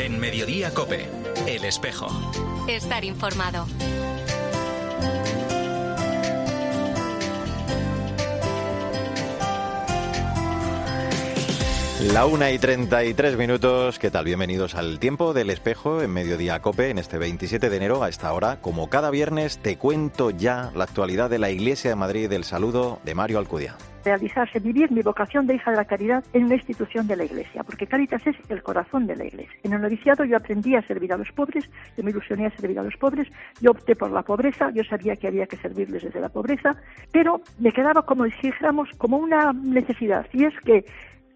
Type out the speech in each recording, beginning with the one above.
En Mediodía Cope, El Espejo. Estar informado. La una y 33 minutos, ¿qué tal? Bienvenidos al Tiempo del Espejo en Mediodía Cope en este 27 de enero a esta hora. Como cada viernes te cuento ya la actualidad de la Iglesia de Madrid del saludo de Mario Alcudia realizarse, vivir mi vocación de hija de la caridad en una institución de la Iglesia, porque Caritas es el corazón de la Iglesia. En el noviciado yo aprendí a servir a los pobres, yo me ilusioné a servir a los pobres, yo opté por la pobreza, yo sabía que había que servirles desde la pobreza, pero me quedaba como dijéramos como una necesidad, y es que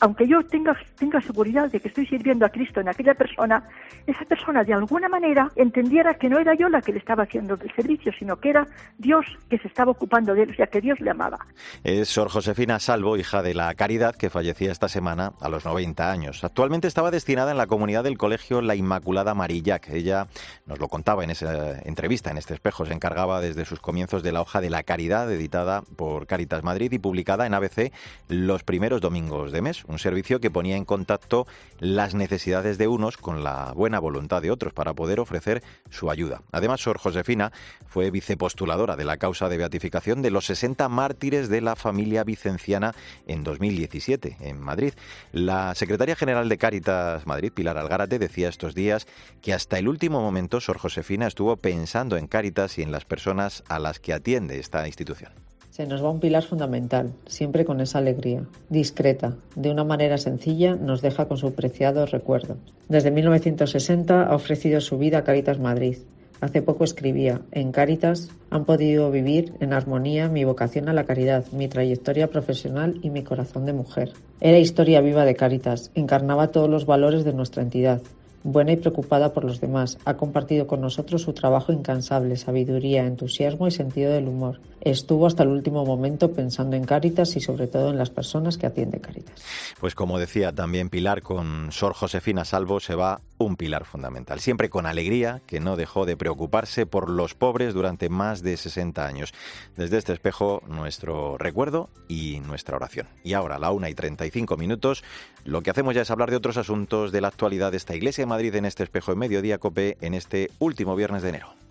aunque yo tenga, seguridad de que estoy sirviendo a Cristo en aquella persona, esa persona de alguna manera entendiera que no era yo la que le estaba haciendo el servicio, sino que era Dios que se estaba ocupando de él, o sea, que Dios le amaba. Es Sor Josefina Salvo, hija de la Caridad, que fallecía esta semana a los 90 años. Actualmente estaba destinada en la comunidad del colegio La Inmaculada Marillac. Ella nos lo contaba en esa entrevista, en este espejo. Se encargaba desde sus comienzos de la hoja de la Caridad, editada por Caritas Madrid y publicada en ABC los primeros domingos de mes un servicio que ponía en contacto las necesidades de unos con la buena voluntad de otros para poder ofrecer su ayuda. Además, Sor Josefina fue vicepostuladora de la causa de beatificación de los 60 mártires de la familia vicenciana en 2017 en Madrid. La secretaria general de Cáritas Madrid, Pilar Algárate, decía estos días que hasta el último momento Sor Josefina estuvo pensando en Cáritas y en las personas a las que atiende esta institución. Se nos va un pilar fundamental, siempre con esa alegría, discreta, de una manera sencilla, nos deja con su preciado recuerdo. Desde 1960 ha ofrecido su vida a Caritas Madrid. Hace poco escribía, en Caritas han podido vivir en armonía mi vocación a la caridad, mi trayectoria profesional y mi corazón de mujer. Era historia viva de Caritas, encarnaba todos los valores de nuestra entidad, buena y preocupada por los demás. Ha compartido con nosotros su trabajo incansable, sabiduría, entusiasmo y sentido del humor. Estuvo hasta el último momento pensando en Cáritas y sobre todo en las personas que atiende Cáritas. Pues como decía también Pilar, con Sor Josefina Salvo se va un pilar fundamental. Siempre con alegría, que no dejó de preocuparse por los pobres durante más de 60 años. Desde este espejo, nuestro recuerdo y nuestra oración. Y ahora, a la una y 35 minutos, lo que hacemos ya es hablar de otros asuntos de la actualidad de esta iglesia Madrid en este espejo de mediodía cope en este último viernes de enero.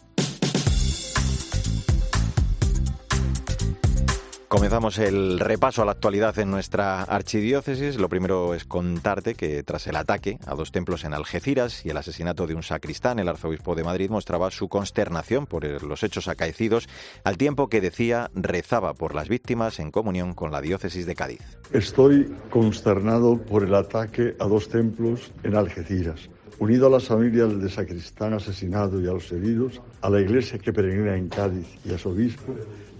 Comenzamos el repaso a la actualidad en nuestra archidiócesis. Lo primero es contarte que tras el ataque a dos templos en Algeciras y el asesinato de un sacristán, el arzobispo de Madrid mostraba su consternación por los hechos acaecidos, al tiempo que decía rezaba por las víctimas en comunión con la diócesis de Cádiz. Estoy consternado por el ataque a dos templos en Algeciras unido a las familias del sacristán asesinado y a los heridos, a la iglesia que peregrina en Cádiz y a su obispo,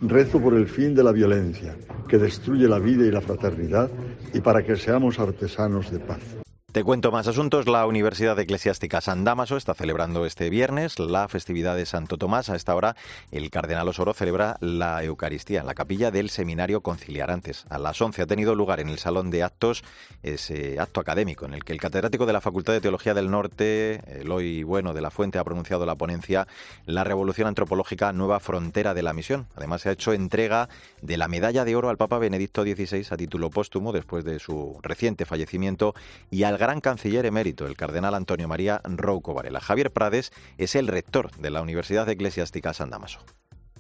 rezo por el fin de la violencia que destruye la vida y la fraternidad y para que seamos artesanos de paz. Te cuento más asuntos. La Universidad Eclesiástica San Damaso está celebrando este viernes la festividad de Santo Tomás. A esta hora, el cardenal Osoro celebra la Eucaristía en la capilla del Seminario Conciliar. Antes, a las 11 ha tenido lugar en el Salón de Actos ese acto académico en el que el catedrático de la Facultad de Teología del Norte, Eloy Bueno de la Fuente, ha pronunciado la ponencia La Revolución Antropológica, Nueva Frontera de la Misión. Además, se ha hecho entrega de la medalla de oro al Papa Benedicto XVI a título póstumo después de su reciente fallecimiento y al gran canciller emérito, el cardenal Antonio María Rouco Varela. Javier Prades es el rector de la Universidad Eclesiástica San Damaso.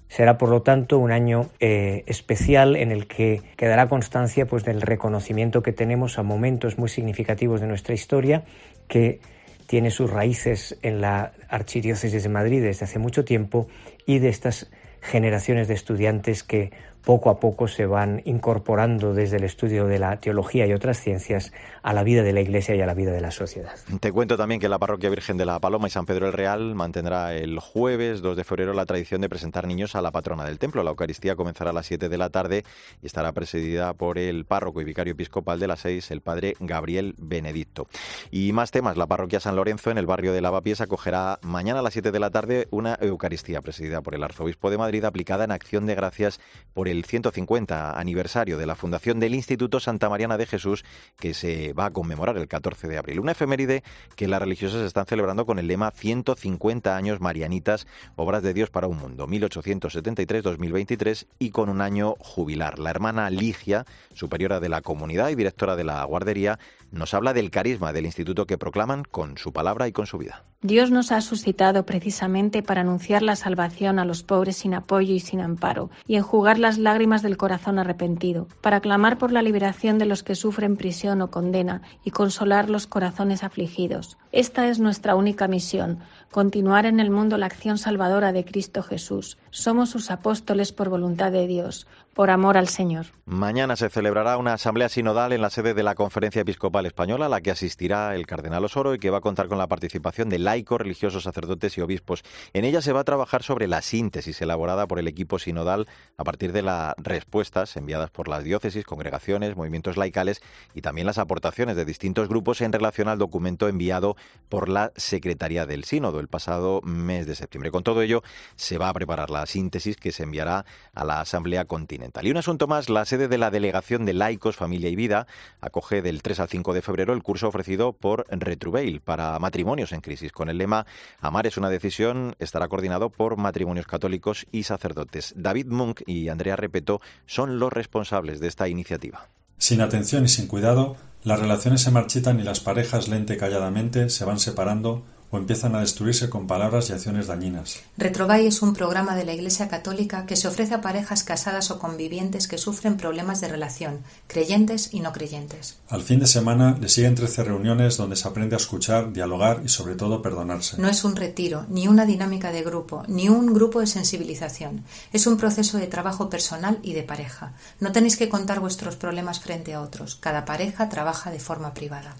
Será, por lo tanto, un año eh, especial en el que quedará constancia pues, del reconocimiento que tenemos a momentos muy significativos de nuestra historia, que tiene sus raíces en la Archidiócesis de Madrid desde hace mucho tiempo y de estas generaciones de estudiantes que poco a poco se van incorporando desde el estudio de la teología y otras ciencias a la vida de la Iglesia y a la vida de la sociedad. Te cuento también que la Parroquia Virgen de la Paloma y San Pedro el Real mantendrá el jueves 2 de febrero la tradición de presentar niños a la patrona del templo. La Eucaristía comenzará a las 7 de la tarde y estará presidida por el párroco y vicario episcopal de las 6, el padre Gabriel Benedicto. Y más temas, la Parroquia San Lorenzo en el barrio de Lavapiés acogerá mañana a las 7 de la tarde una Eucaristía presidida por el arzobispo de Madrid aplicada en acción de gracias por el el 150 aniversario de la fundación del Instituto Santa Mariana de Jesús, que se va a conmemorar el 14 de abril. Una efeméride que las religiosas están celebrando con el lema 150 años marianitas, obras de Dios para un mundo, 1873-2023 y con un año jubilar. La hermana Ligia, superiora de la comunidad y directora de la guardería, nos habla del carisma del instituto que proclaman con su palabra y con su vida. Dios nos ha suscitado precisamente para anunciar la salvación a los pobres sin apoyo y sin amparo, y enjugar las lágrimas del corazón arrepentido, para clamar por la liberación de los que sufren prisión o condena y consolar los corazones afligidos. Esta es nuestra única misión, continuar en el mundo la acción salvadora de Cristo Jesús. Somos sus apóstoles por voluntad de Dios, por amor al Señor. Mañana se celebrará una asamblea sinodal en la sede de la Conferencia Episcopal Española, a la que asistirá el cardenal Osoro y que va a contar con la participación de laicos, religiosos, sacerdotes y obispos. En ella se va a trabajar sobre la síntesis elaborada por el equipo sinodal a partir de las respuestas enviadas por las diócesis, congregaciones, movimientos laicales y también las aportaciones de distintos grupos en relación al documento enviado por la Secretaría del Sínodo el pasado mes de septiembre. Con todo ello, se va a preparar la síntesis que se enviará a la Asamblea Continental. Y un asunto más, la sede de la Delegación de Laicos, Familia y Vida acoge del 3 al 5 de febrero el curso ofrecido por Retruveil para matrimonios en crisis. Con el lema Amar es una decisión, estará coordinado por matrimonios católicos y sacerdotes. David Munk y Andrea Repeto son los responsables de esta iniciativa. Sin atención y sin cuidado, las relaciones se marchitan y las parejas lente y calladamente se van separando o empiezan a destruirse con palabras y acciones dañinas. Retrovai es un programa de la Iglesia Católica que se ofrece a parejas casadas o convivientes que sufren problemas de relación, creyentes y no creyentes. Al fin de semana le siguen 13 reuniones donde se aprende a escuchar, dialogar y sobre todo perdonarse. No es un retiro, ni una dinámica de grupo, ni un grupo de sensibilización. Es un proceso de trabajo personal y de pareja. No tenéis que contar vuestros problemas frente a otros. Cada pareja trabaja de forma privada.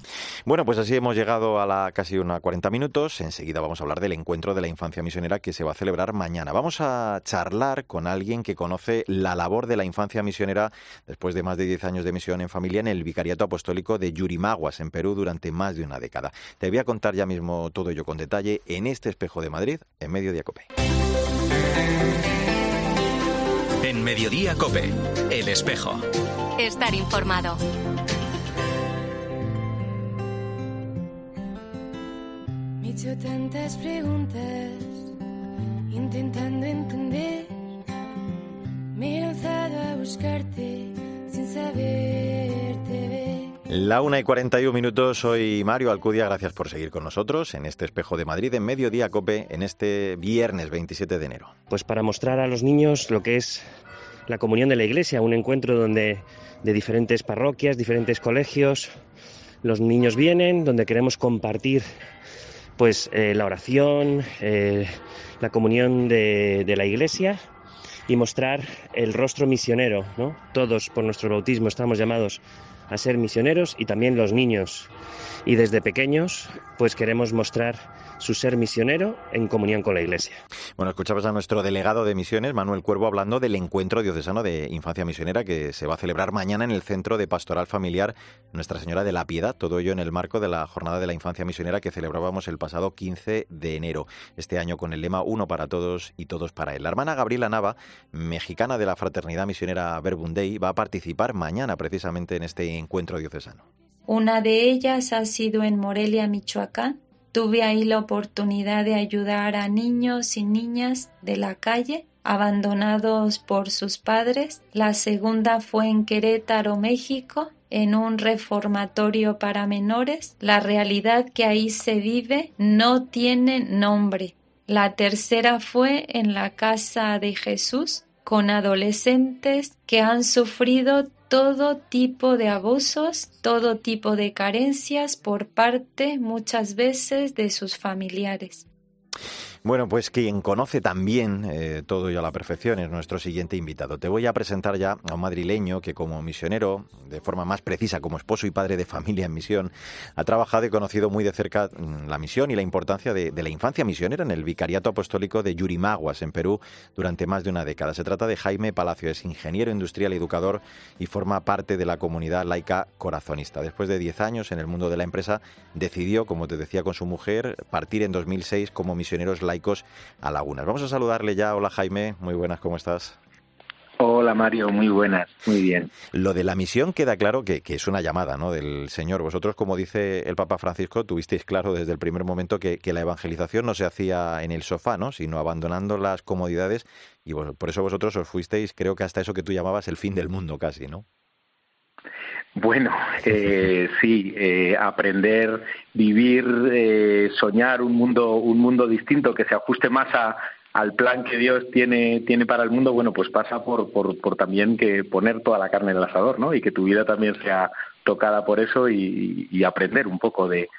Bueno, pues así hemos llegado a la casi una 40 minutos. Enseguida vamos a hablar del encuentro de la infancia misionera que se va a celebrar mañana. Vamos a charlar con alguien que conoce la labor de la infancia misionera después de más de 10 años de misión en familia en el Vicariato Apostólico de Yurimaguas, en Perú, durante más de una década. Te voy a contar ya mismo todo ello con detalle en este espejo de Madrid, en Mediodía Cope. En Mediodía Cope, el espejo. Estar informado. Hecho tantas preguntas intentando entender. Me he lanzado a buscarte sin saberte ver. La una y 41 minutos, soy Mario Alcudia, gracias por seguir con nosotros en este espejo de Madrid en Mediodía Cope en este viernes 27 de enero. Pues para mostrar a los niños lo que es la comunión de la iglesia, un encuentro donde de diferentes parroquias, diferentes colegios, los niños vienen, donde queremos compartir pues eh, la oración, eh, la comunión de, de, la iglesia y mostrar el rostro misionero, ¿no? Todos por nuestro bautismo estamos llamados a ser misioneros y también los niños. Y desde pequeños, pues queremos mostrar su ser misionero en comunión con la Iglesia. Bueno, escuchabas a nuestro delegado de misiones, Manuel Cuervo, hablando del encuentro diocesano de infancia misionera que se va a celebrar mañana en el Centro de Pastoral Familiar Nuestra Señora de la Piedad, todo ello en el marco de la Jornada de la Infancia Misionera que celebrábamos el pasado 15 de enero, este año con el lema Uno para todos y todos para él. La hermana Gabriela Nava, mexicana de la Fraternidad Misionera Verbundey, va a participar mañana precisamente en este encuentro diocesano. Una de ellas ha sido en Morelia, Michoacán, Tuve ahí la oportunidad de ayudar a niños y niñas de la calle abandonados por sus padres. La segunda fue en Querétaro, México, en un reformatorio para menores. La realidad que ahí se vive no tiene nombre. La tercera fue en la casa de Jesús, con adolescentes que han sufrido todo tipo de abusos, todo tipo de carencias por parte muchas veces de sus familiares. Bueno, pues quien conoce también eh, todo y a la perfección es nuestro siguiente invitado. Te voy a presentar ya a un madrileño que como misionero, de forma más precisa como esposo y padre de familia en misión, ha trabajado y conocido muy de cerca mm, la misión y la importancia de, la infancia misionera en el Vicariato Apostólico de Yurimaguas, en Perú, durante más de una década. Se trata de Jaime Palacio, es ingeniero industrial y educador y forma parte de la comunidad laica corazonista. Después de 10 años en el mundo de la empresa, decidió, como te decía con su mujer, partir en 2006 como misioneros laicos a Lagunas. Vamos a saludarle ya. Hola Jaime, muy buenas, ¿cómo estás? Hola Mario, muy buenas, muy bien. Lo de la misión queda claro que, es una llamada ¿no? del Señor. Vosotros, como dice el Papa Francisco, tuvisteis claro desde el primer momento que, la evangelización no se hacía en el sofá, ¿no? sino abandonando las comodidades y por eso vosotros os fuisteis, creo que hasta eso que tú llamabas el fin del mundo casi, ¿no? Bueno, eh, sí, eh, aprender, vivir, eh, soñar un mundo, un mundo distinto que se ajuste más a, al plan que Dios tiene, tiene para el mundo, bueno, pues pasa por, por, por también que poner toda la carne en el asador, ¿no? Y que tu vida también sea tocada por eso y aprender un poco de,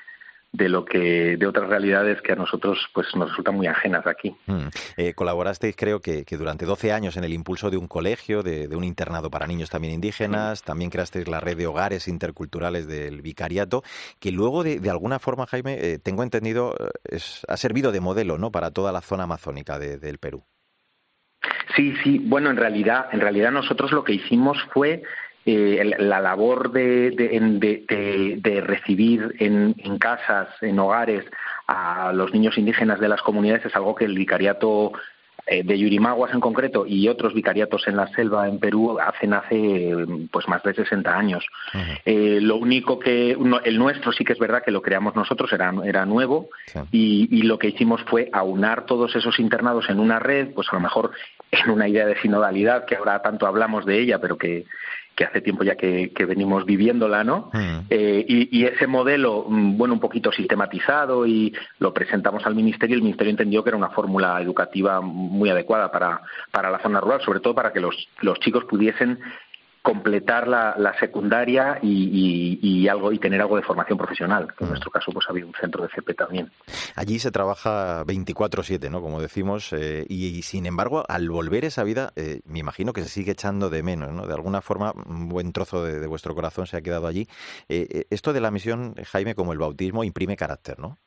de lo que de otras realidades que a nosotros pues nos resultan muy ajenas aquí. Mm. Eh, colaborasteis creo que, durante 12 años en el impulso de un colegio, de, un internado para niños también indígenas, también creasteis la red de hogares interculturales del vicariato, que luego de, alguna forma, Jaime, eh, tengo entendido, eh, es, ha servido de modelo ¿no? para toda la zona amazónica del Perú. Sí, sí. Bueno, en realidad, en realidad nosotros lo que hicimos fue eh, la labor de, de, recibir en, casas, en hogares, a los niños indígenas de las comunidades es algo que el vicariato eh, de Yurimaguas en concreto y otros vicariatos en la selva en Perú hacen hace pues más de 60 años. Eh, lo único que el nuestro sí que es verdad que lo creamos nosotros era, era nuevo y, y, lo que hicimos fue aunar todos esos internados en una red, pues a lo mejor en una idea de sinodalidad que ahora tanto hablamos de ella, pero que que hace tiempo ya que, venimos viviéndola, ¿no? Mm. Eh, y, ese modelo, mm, bueno, un poquito sistematizado y lo presentamos al Ministerio, el Ministerio entendió que era una fórmula educativa muy adecuada para, para la zona rural, sobre todo para que los, los chicos pudiesen completar la, la secundaria y, y, algo y tener algo de formación profesional. en mm. nuestro caso, pues había un centro de CP también. Allí se trabaja 24/7, ¿no? Como decimos, eh, y, sin embargo, al volver esa vida, eh, me imagino que se sigue echando de menos, ¿no? De alguna forma, un buen trozo de, vuestro corazón se ha quedado allí. Eh, esto de la misión, Jaime, como el bautismo, imprime carácter, ¿no?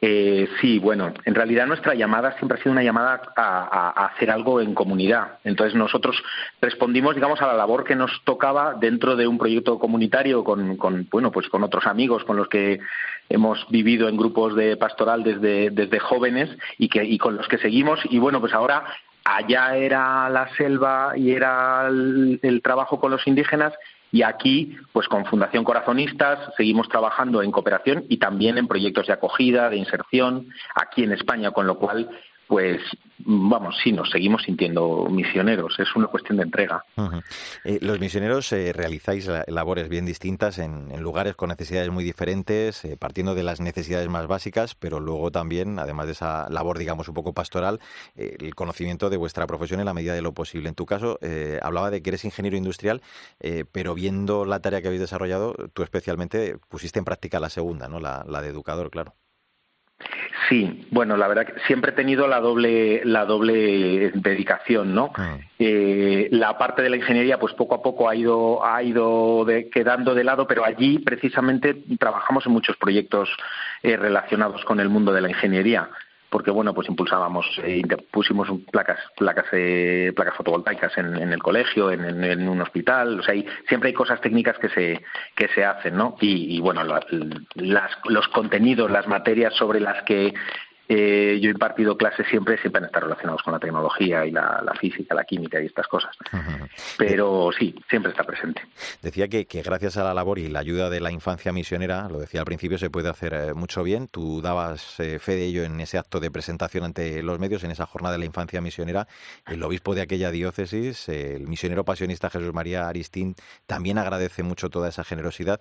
Eh, sí, bueno, en realidad nuestra llamada siempre ha sido una llamada a, hacer algo en comunidad. Entonces nosotros respondimos, digamos, a la labor que nos tocaba dentro de un proyecto comunitario con, bueno, pues con otros amigos con los que hemos vivido en grupos de pastoral desde, desde jóvenes y que y con los que seguimos. Y bueno, pues ahora allá era la selva y era el trabajo con los indígenas y aquí, pues con Fundación Corazonistas, seguimos trabajando en cooperación y también en proyectos de acogida, de inserción, aquí en España, con lo cual pues vamos, sí, nos seguimos sintiendo misioneros, es una cuestión de entrega. Eh, los misioneros eh, realizáis labores bien distintas en, lugares con necesidades muy diferentes, eh, partiendo de las necesidades más básicas, pero luego también, además de esa labor, digamos, un poco pastoral, el conocimiento de vuestra profesión en la medida de lo posible. En tu caso, hablaba de que eres ingeniero industrial, pero viendo la tarea que habéis desarrollado, tú especialmente pusiste en práctica la segunda, ¿no? la de educador, claro. Sí, bueno, la verdad que siempre he tenido la doble, la doble dedicación, ¿no? Ah. Eh, la parte de la ingeniería, pues poco a poco ha ido, ha ido quedando de lado, pero allí precisamente trabajamos en muchos proyectos eh, relacionados con el mundo de la ingeniería porque bueno pues impulsábamos eh, pusimos placas placas eh, placas fotovoltaicas en, el colegio en, un hospital o sea siempre hay cosas técnicas que se que se hacen no y, bueno los contenidos las materias sobre las que eh, yo he impartido clases siempre, siempre han estado relacionados con la tecnología y la, física, la química y estas cosas. Pero sí, siempre está presente. Decía que, gracias a la labor y la ayuda de la infancia misionera, lo decía al principio, se puede hacer eh, mucho bien. Tú dabas eh, fe de ello en ese acto de presentación ante los medios, en esa jornada de la infancia misionera. El obispo de aquella diócesis, el misionero pasionista Jesús María Aristín, también agradece mucho toda esa generosidad.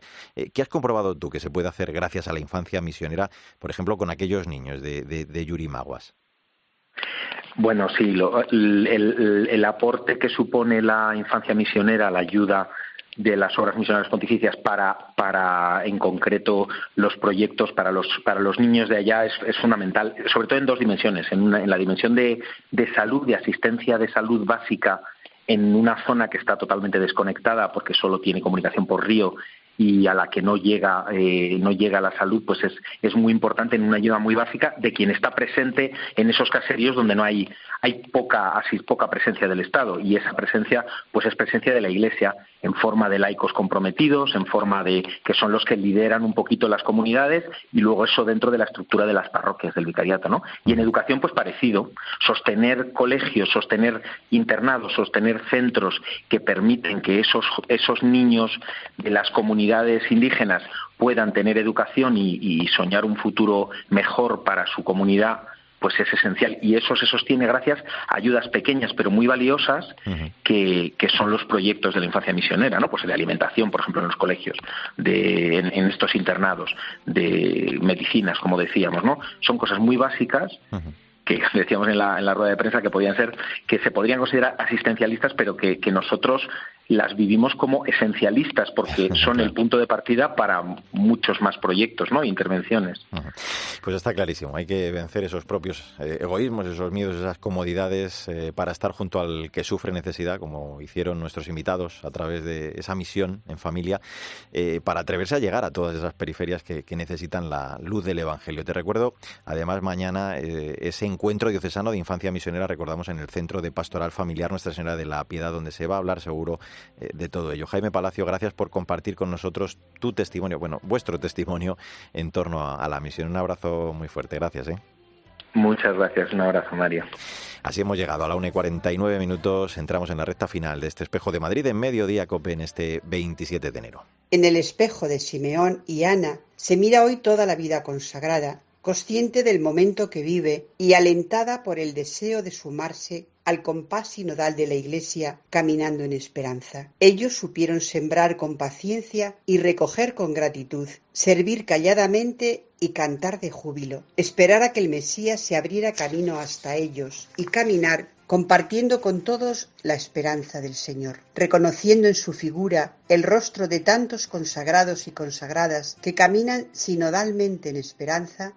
¿Qué has comprobado tú que se puede hacer gracias a la infancia misionera, por ejemplo, con aquellos niños de de, Maguas? Bueno, sí, el, aporte que supone la infancia misionera, la ayuda de las obras misioneras pontificias para, para en concreto los proyectos para los para los niños de allá es, fundamental, sobre todo en dos dimensiones, en, en la dimensión de, de, salud, de asistencia de salud básica en una zona que está totalmente desconectada porque solo tiene comunicación por río y a la que no llega eh, no llega la salud pues es, es muy importante en una ayuda muy básica de quien está presente en esos caseríos donde no hay hay poca así poca presencia del Estado y esa presencia pues es presencia de la Iglesia en forma de laicos comprometidos, en forma de que son los que lideran un poquito las comunidades y luego eso dentro de la estructura de las parroquias del vicariato, ¿no? Y en educación pues parecido, sostener colegios, sostener internados, sostener centros que permiten que esos esos niños de las comunidades indígenas puedan tener educación y, y soñar un futuro mejor para su comunidad pues es esencial y eso se sostiene gracias a ayudas pequeñas pero muy valiosas que, que, son los proyectos de la infancia misionera, ¿no? Pues de alimentación, por ejemplo, en los colegios, de, en, estos internados, de medicinas, como decíamos, ¿no? Son cosas muy básicas que decíamos en la, en la rueda de prensa que podían ser, que se podrían considerar asistencialistas, pero que, que nosotros las vivimos como esencialistas porque son el punto de partida para muchos más proyectos, ¿no? Intervenciones. Pues está clarísimo. Hay que vencer esos propios eh, egoísmos, esos miedos, esas comodidades eh, para estar junto al que sufre necesidad, como hicieron nuestros invitados a través de esa misión en familia, eh, para atreverse a llegar a todas esas periferias que, que, necesitan la luz del Evangelio. Te recuerdo, además, mañana ese encuentro diocesano de infancia misionera, recordamos, en el Centro de Pastoral Familiar Nuestra Señora de la Piedad, donde se va a hablar seguro eh, de todo ello. Jaime Palacio, gracias por compartir con nosotros tu testimonio, bueno, vuestro testimonio en torno a, la misión. Un abrazo muy fuerte, gracias. ¿eh? Muchas gracias, un abrazo, Mario. Así hemos llegado a la 1 y 49 minutos. Entramos en la recta final de este espejo de Madrid en mediodía COPE en este 27 de enero. En el espejo de Simeón y Ana se mira hoy toda la vida consagrada, consciente del momento que vive y alentada por el deseo de sumarse al compás sinodal de la Iglesia caminando en esperanza. Ellos supieron sembrar con paciencia y recoger con gratitud, servir calladamente y cantar de júbilo, esperar a que el Mesías se abriera camino hasta ellos y caminar compartiendo con todos la esperanza del Señor, reconociendo en su figura el rostro de tantos consagrados y consagradas que caminan sinodalmente en esperanza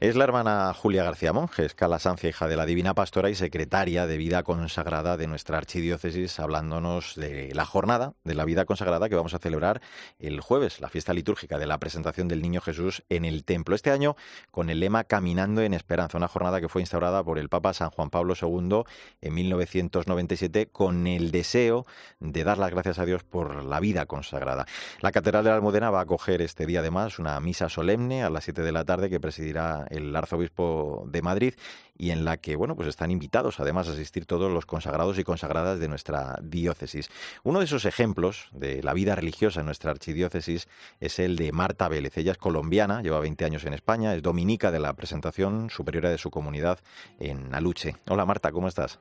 es la hermana Julia García Monjes, calasancia, hija de la Divina Pastora y secretaria de vida consagrada de nuestra archidiócesis, hablándonos de la jornada de la vida consagrada que vamos a celebrar el jueves, la fiesta litúrgica de la presentación del Niño Jesús en el templo. Este año con el lema Caminando en Esperanza, una jornada que fue instaurada por el Papa San Juan Pablo II en 1997 con el deseo de dar las gracias a Dios por la vida consagrada. La Catedral de la Almudena va a acoger este día además una misa solemne a las 7 de la tarde que preside dirá el arzobispo de Madrid y en la que, bueno, pues están invitados además a asistir todos los consagrados y consagradas de nuestra diócesis. Uno de esos ejemplos de la vida religiosa en nuestra archidiócesis es el de Marta Vélez. Ella es colombiana, lleva 20 años en España, es dominica de la presentación superiora de su comunidad en Aluche. Hola Marta, ¿cómo estás?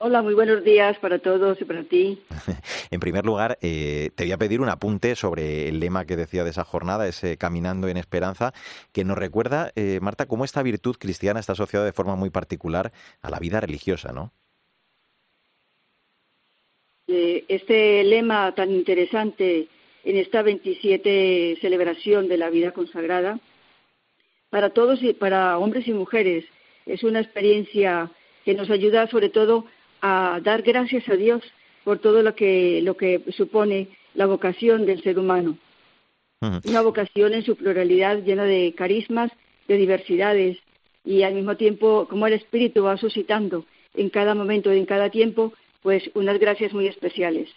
Hola, muy buenos días para todos y para ti. en primer lugar, eh, te voy a pedir un apunte sobre el lema que decía de esa jornada, ese Caminando en Esperanza, que nos recuerda, eh, Marta, cómo esta virtud cristiana está asociada de forma muy particular a la vida religiosa, ¿no? Eh, este lema tan interesante en esta 27 celebración de la vida consagrada, para todos y para hombres y mujeres, es una experiencia que nos ayuda sobre todo a dar gracias a Dios por todo lo que, lo que supone la vocación del ser humano. Una vocación en su pluralidad llena de carismas, de diversidades y al mismo tiempo como el Espíritu va suscitando en cada momento y en cada tiempo pues unas gracias muy especiales.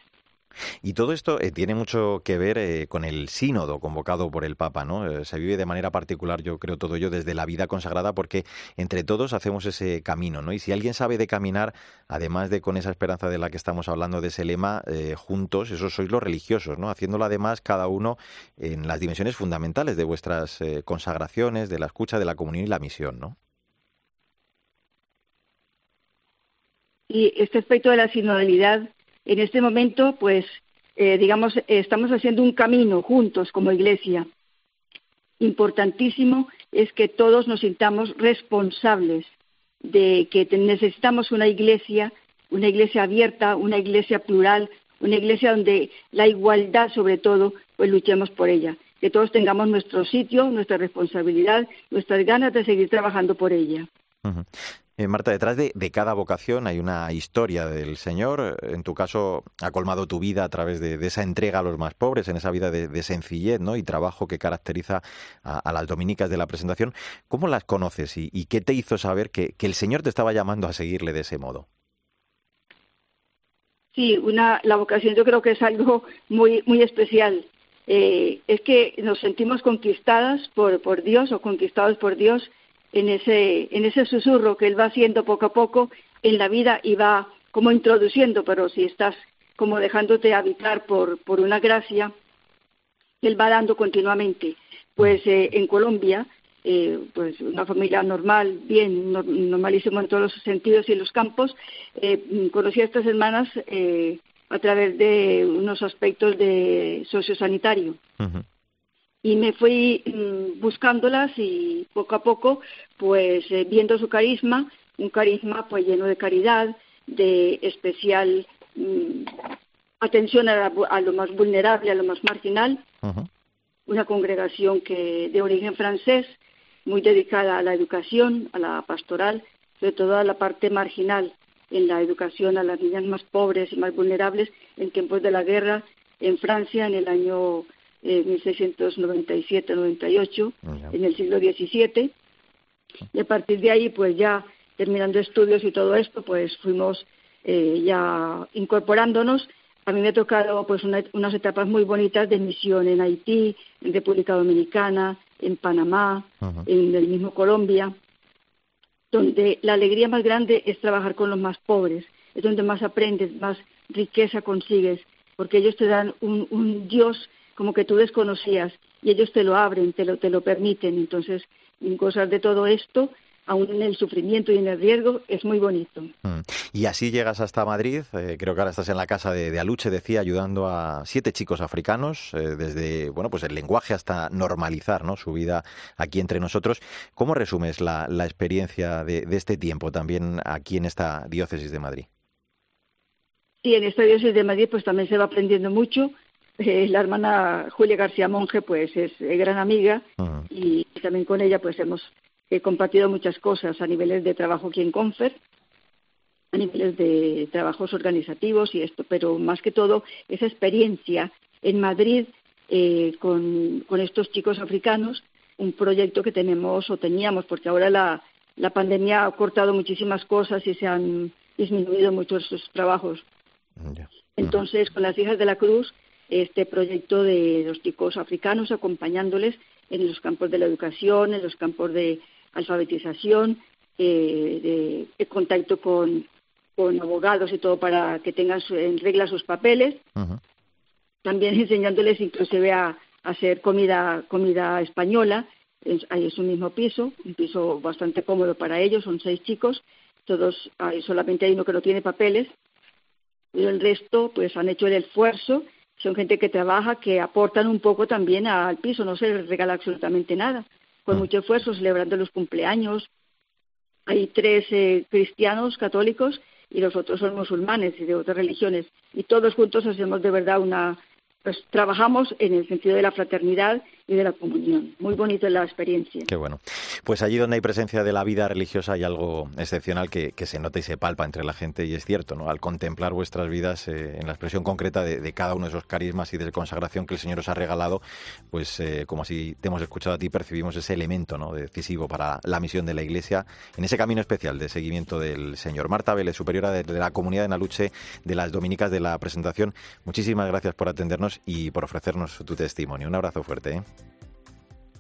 Y todo esto eh, tiene mucho que ver eh, con el sínodo convocado por el Papa, ¿no? Eh, se vive de manera particular, yo creo, todo ello desde la vida consagrada, porque entre todos hacemos ese camino, ¿no? Y si alguien sabe de caminar, además de con esa esperanza de la que estamos hablando, de ese lema, juntos, esos sois los religiosos, ¿no? Haciéndolo además cada uno en las dimensiones fundamentales de vuestras consagraciones, de la escucha, de la comunión y la misión, ¿no? Y este aspecto de la sinodalidad en este momento, pues, eh, digamos, estamos haciendo un camino juntos como Iglesia. Importantísimo es que todos nos sintamos responsables de que necesitamos una Iglesia, una Iglesia abierta, una Iglesia plural, una Iglesia donde la igualdad, sobre todo, pues luchemos por ella. Que todos tengamos nuestro sitio, nuestra responsabilidad, nuestras ganas de seguir trabajando por ella. Eh, Marta, detrás de, cada vocación hay una historia del Señor. En tu caso, ha colmado tu vida a través de, esa entrega a los más pobres, en esa vida de, sencillez ¿no? y trabajo que caracteriza a, las dominicas de la presentación. ¿Cómo las conoces y, qué te hizo saber que, el Señor te estaba llamando a seguirle de ese modo? Sí, una, la vocación yo creo que es algo muy, muy especial. Eh, es que nos sentimos conquistadas por, por Dios o conquistados por Dios en ese, en ese susurro que Él va haciendo poco a poco en la vida y va como introduciendo, pero si estás como dejándote habitar por, por una gracia, Él va dando continuamente. Pues eh, en Colombia, eh, pues una familia normal, bien, normalísimo en todos los sentidos y en los campos, eh, conocí a estas hermanas eh, a través de unos aspectos de sociosanitario. Y me fui mm, buscándolas y poco a poco, pues eh, viendo su carisma, un carisma pues lleno de caridad, de especial mm, atención a, lo más vulnerable, a lo más marginal. Una congregación que de origen francés, muy dedicada a la educación, a la pastoral, sobre todo a la parte marginal en la educación a las niñas más pobres y más vulnerables en tiempos de la guerra en Francia en el año eh, 1697-98, en el siglo XVII. Y a partir de ahí, pues ya terminando estudios y todo esto, pues fuimos eh, ya incorporándonos. A mí me ha tocado pues unas etapas muy bonitas de misión en Haití, en República Dominicana, en Panamá, en el mismo Colombia donde la alegría más grande es trabajar con los más pobres, es donde más aprendes, más riqueza consigues, porque ellos te dan un, Dios como que tú desconocías y ellos te lo abren, te lo, te lo permiten. Entonces, cosas de todo esto aún en el sufrimiento y en el riesgo, es muy bonito. Mm. Y así llegas hasta Madrid, eh, creo que ahora estás en la casa de, Aluche, decía, ayudando a siete chicos africanos, eh, desde bueno pues el lenguaje hasta normalizar ¿no? su vida aquí entre nosotros. ¿Cómo resumes la, experiencia de, este tiempo también aquí en esta diócesis de Madrid? Sí, en esta diócesis de Madrid pues también se va aprendiendo mucho. Eh, la hermana Julia García Monje pues es gran amiga y también con ella pues hemos he compartido muchas cosas a niveles de trabajo aquí en Confer, a niveles de trabajos organizativos y esto, pero más que todo esa experiencia en Madrid eh, con, estos chicos africanos, un proyecto que tenemos o teníamos, porque ahora la, pandemia ha cortado muchísimas cosas y se han disminuido muchos sus trabajos. Entonces, con las hijas de la Cruz, este proyecto de los chicos africanos acompañándoles en los campos de la educación, en los campos de alfabetización, eh, de, contacto con, abogados y todo para que tengan en regla sus papeles. También enseñándoles inclusive a, hacer comida, comida española. Hay es un mismo piso, un piso bastante cómodo para ellos, son seis chicos, todos, hay, solamente hay uno que no tiene papeles, pero el resto pues han hecho el esfuerzo, son gente que trabaja, que aportan un poco también al piso, no se les regala absolutamente nada con mucho esfuerzo, celebrando los cumpleaños. Hay tres eh, cristianos católicos y los otros son musulmanes y de otras religiones. Y todos juntos hacemos de verdad una, pues trabajamos en el sentido de la fraternidad y de la comunión. Muy bonita la experiencia. Qué bueno. Pues allí donde hay presencia de la vida religiosa hay algo excepcional que, se nota y se palpa entre la gente y es cierto, ¿no? Al contemplar vuestras vidas eh, en la expresión concreta de, cada uno de esos carismas y de consagración que el Señor os ha regalado, pues eh, como si te hemos escuchado a ti, percibimos ese elemento ¿no? decisivo para la misión de la Iglesia en ese camino especial de seguimiento del Señor. Marta Vélez, superiora de, de la comunidad en Aluche de las Dominicas de la presentación, muchísimas gracias por atendernos y por ofrecernos tu testimonio. Un abrazo fuerte. ¿eh?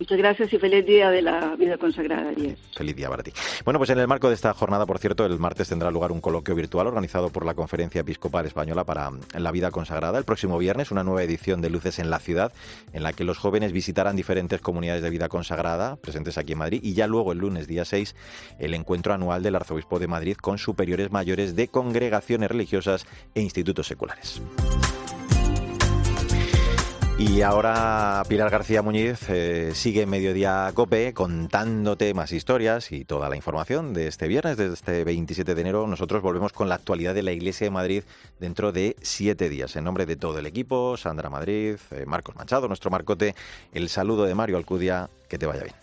Muchas gracias y feliz día de la vida consagrada. Feliz día para ti. Bueno, pues en el marco de esta jornada, por cierto, el martes tendrá lugar un coloquio virtual organizado por la Conferencia Episcopal Española para la Vida Consagrada. El próximo viernes, una nueva edición de Luces en la Ciudad, en la que los jóvenes visitarán diferentes comunidades de vida consagrada presentes aquí en Madrid. Y ya luego, el lunes, día 6, el encuentro anual del Arzobispo de Madrid con superiores mayores de congregaciones religiosas e institutos seculares. Y ahora Pilar García Muñiz eh, sigue Mediodía Cope contándote más historias y toda la información de este viernes, desde este 27 de enero. Nosotros volvemos con la actualidad de la Iglesia de Madrid dentro de siete días. En nombre de todo el equipo, Sandra Madrid, eh, Marcos Manchado, nuestro Marcote, el saludo de Mario Alcudia, que te vaya bien.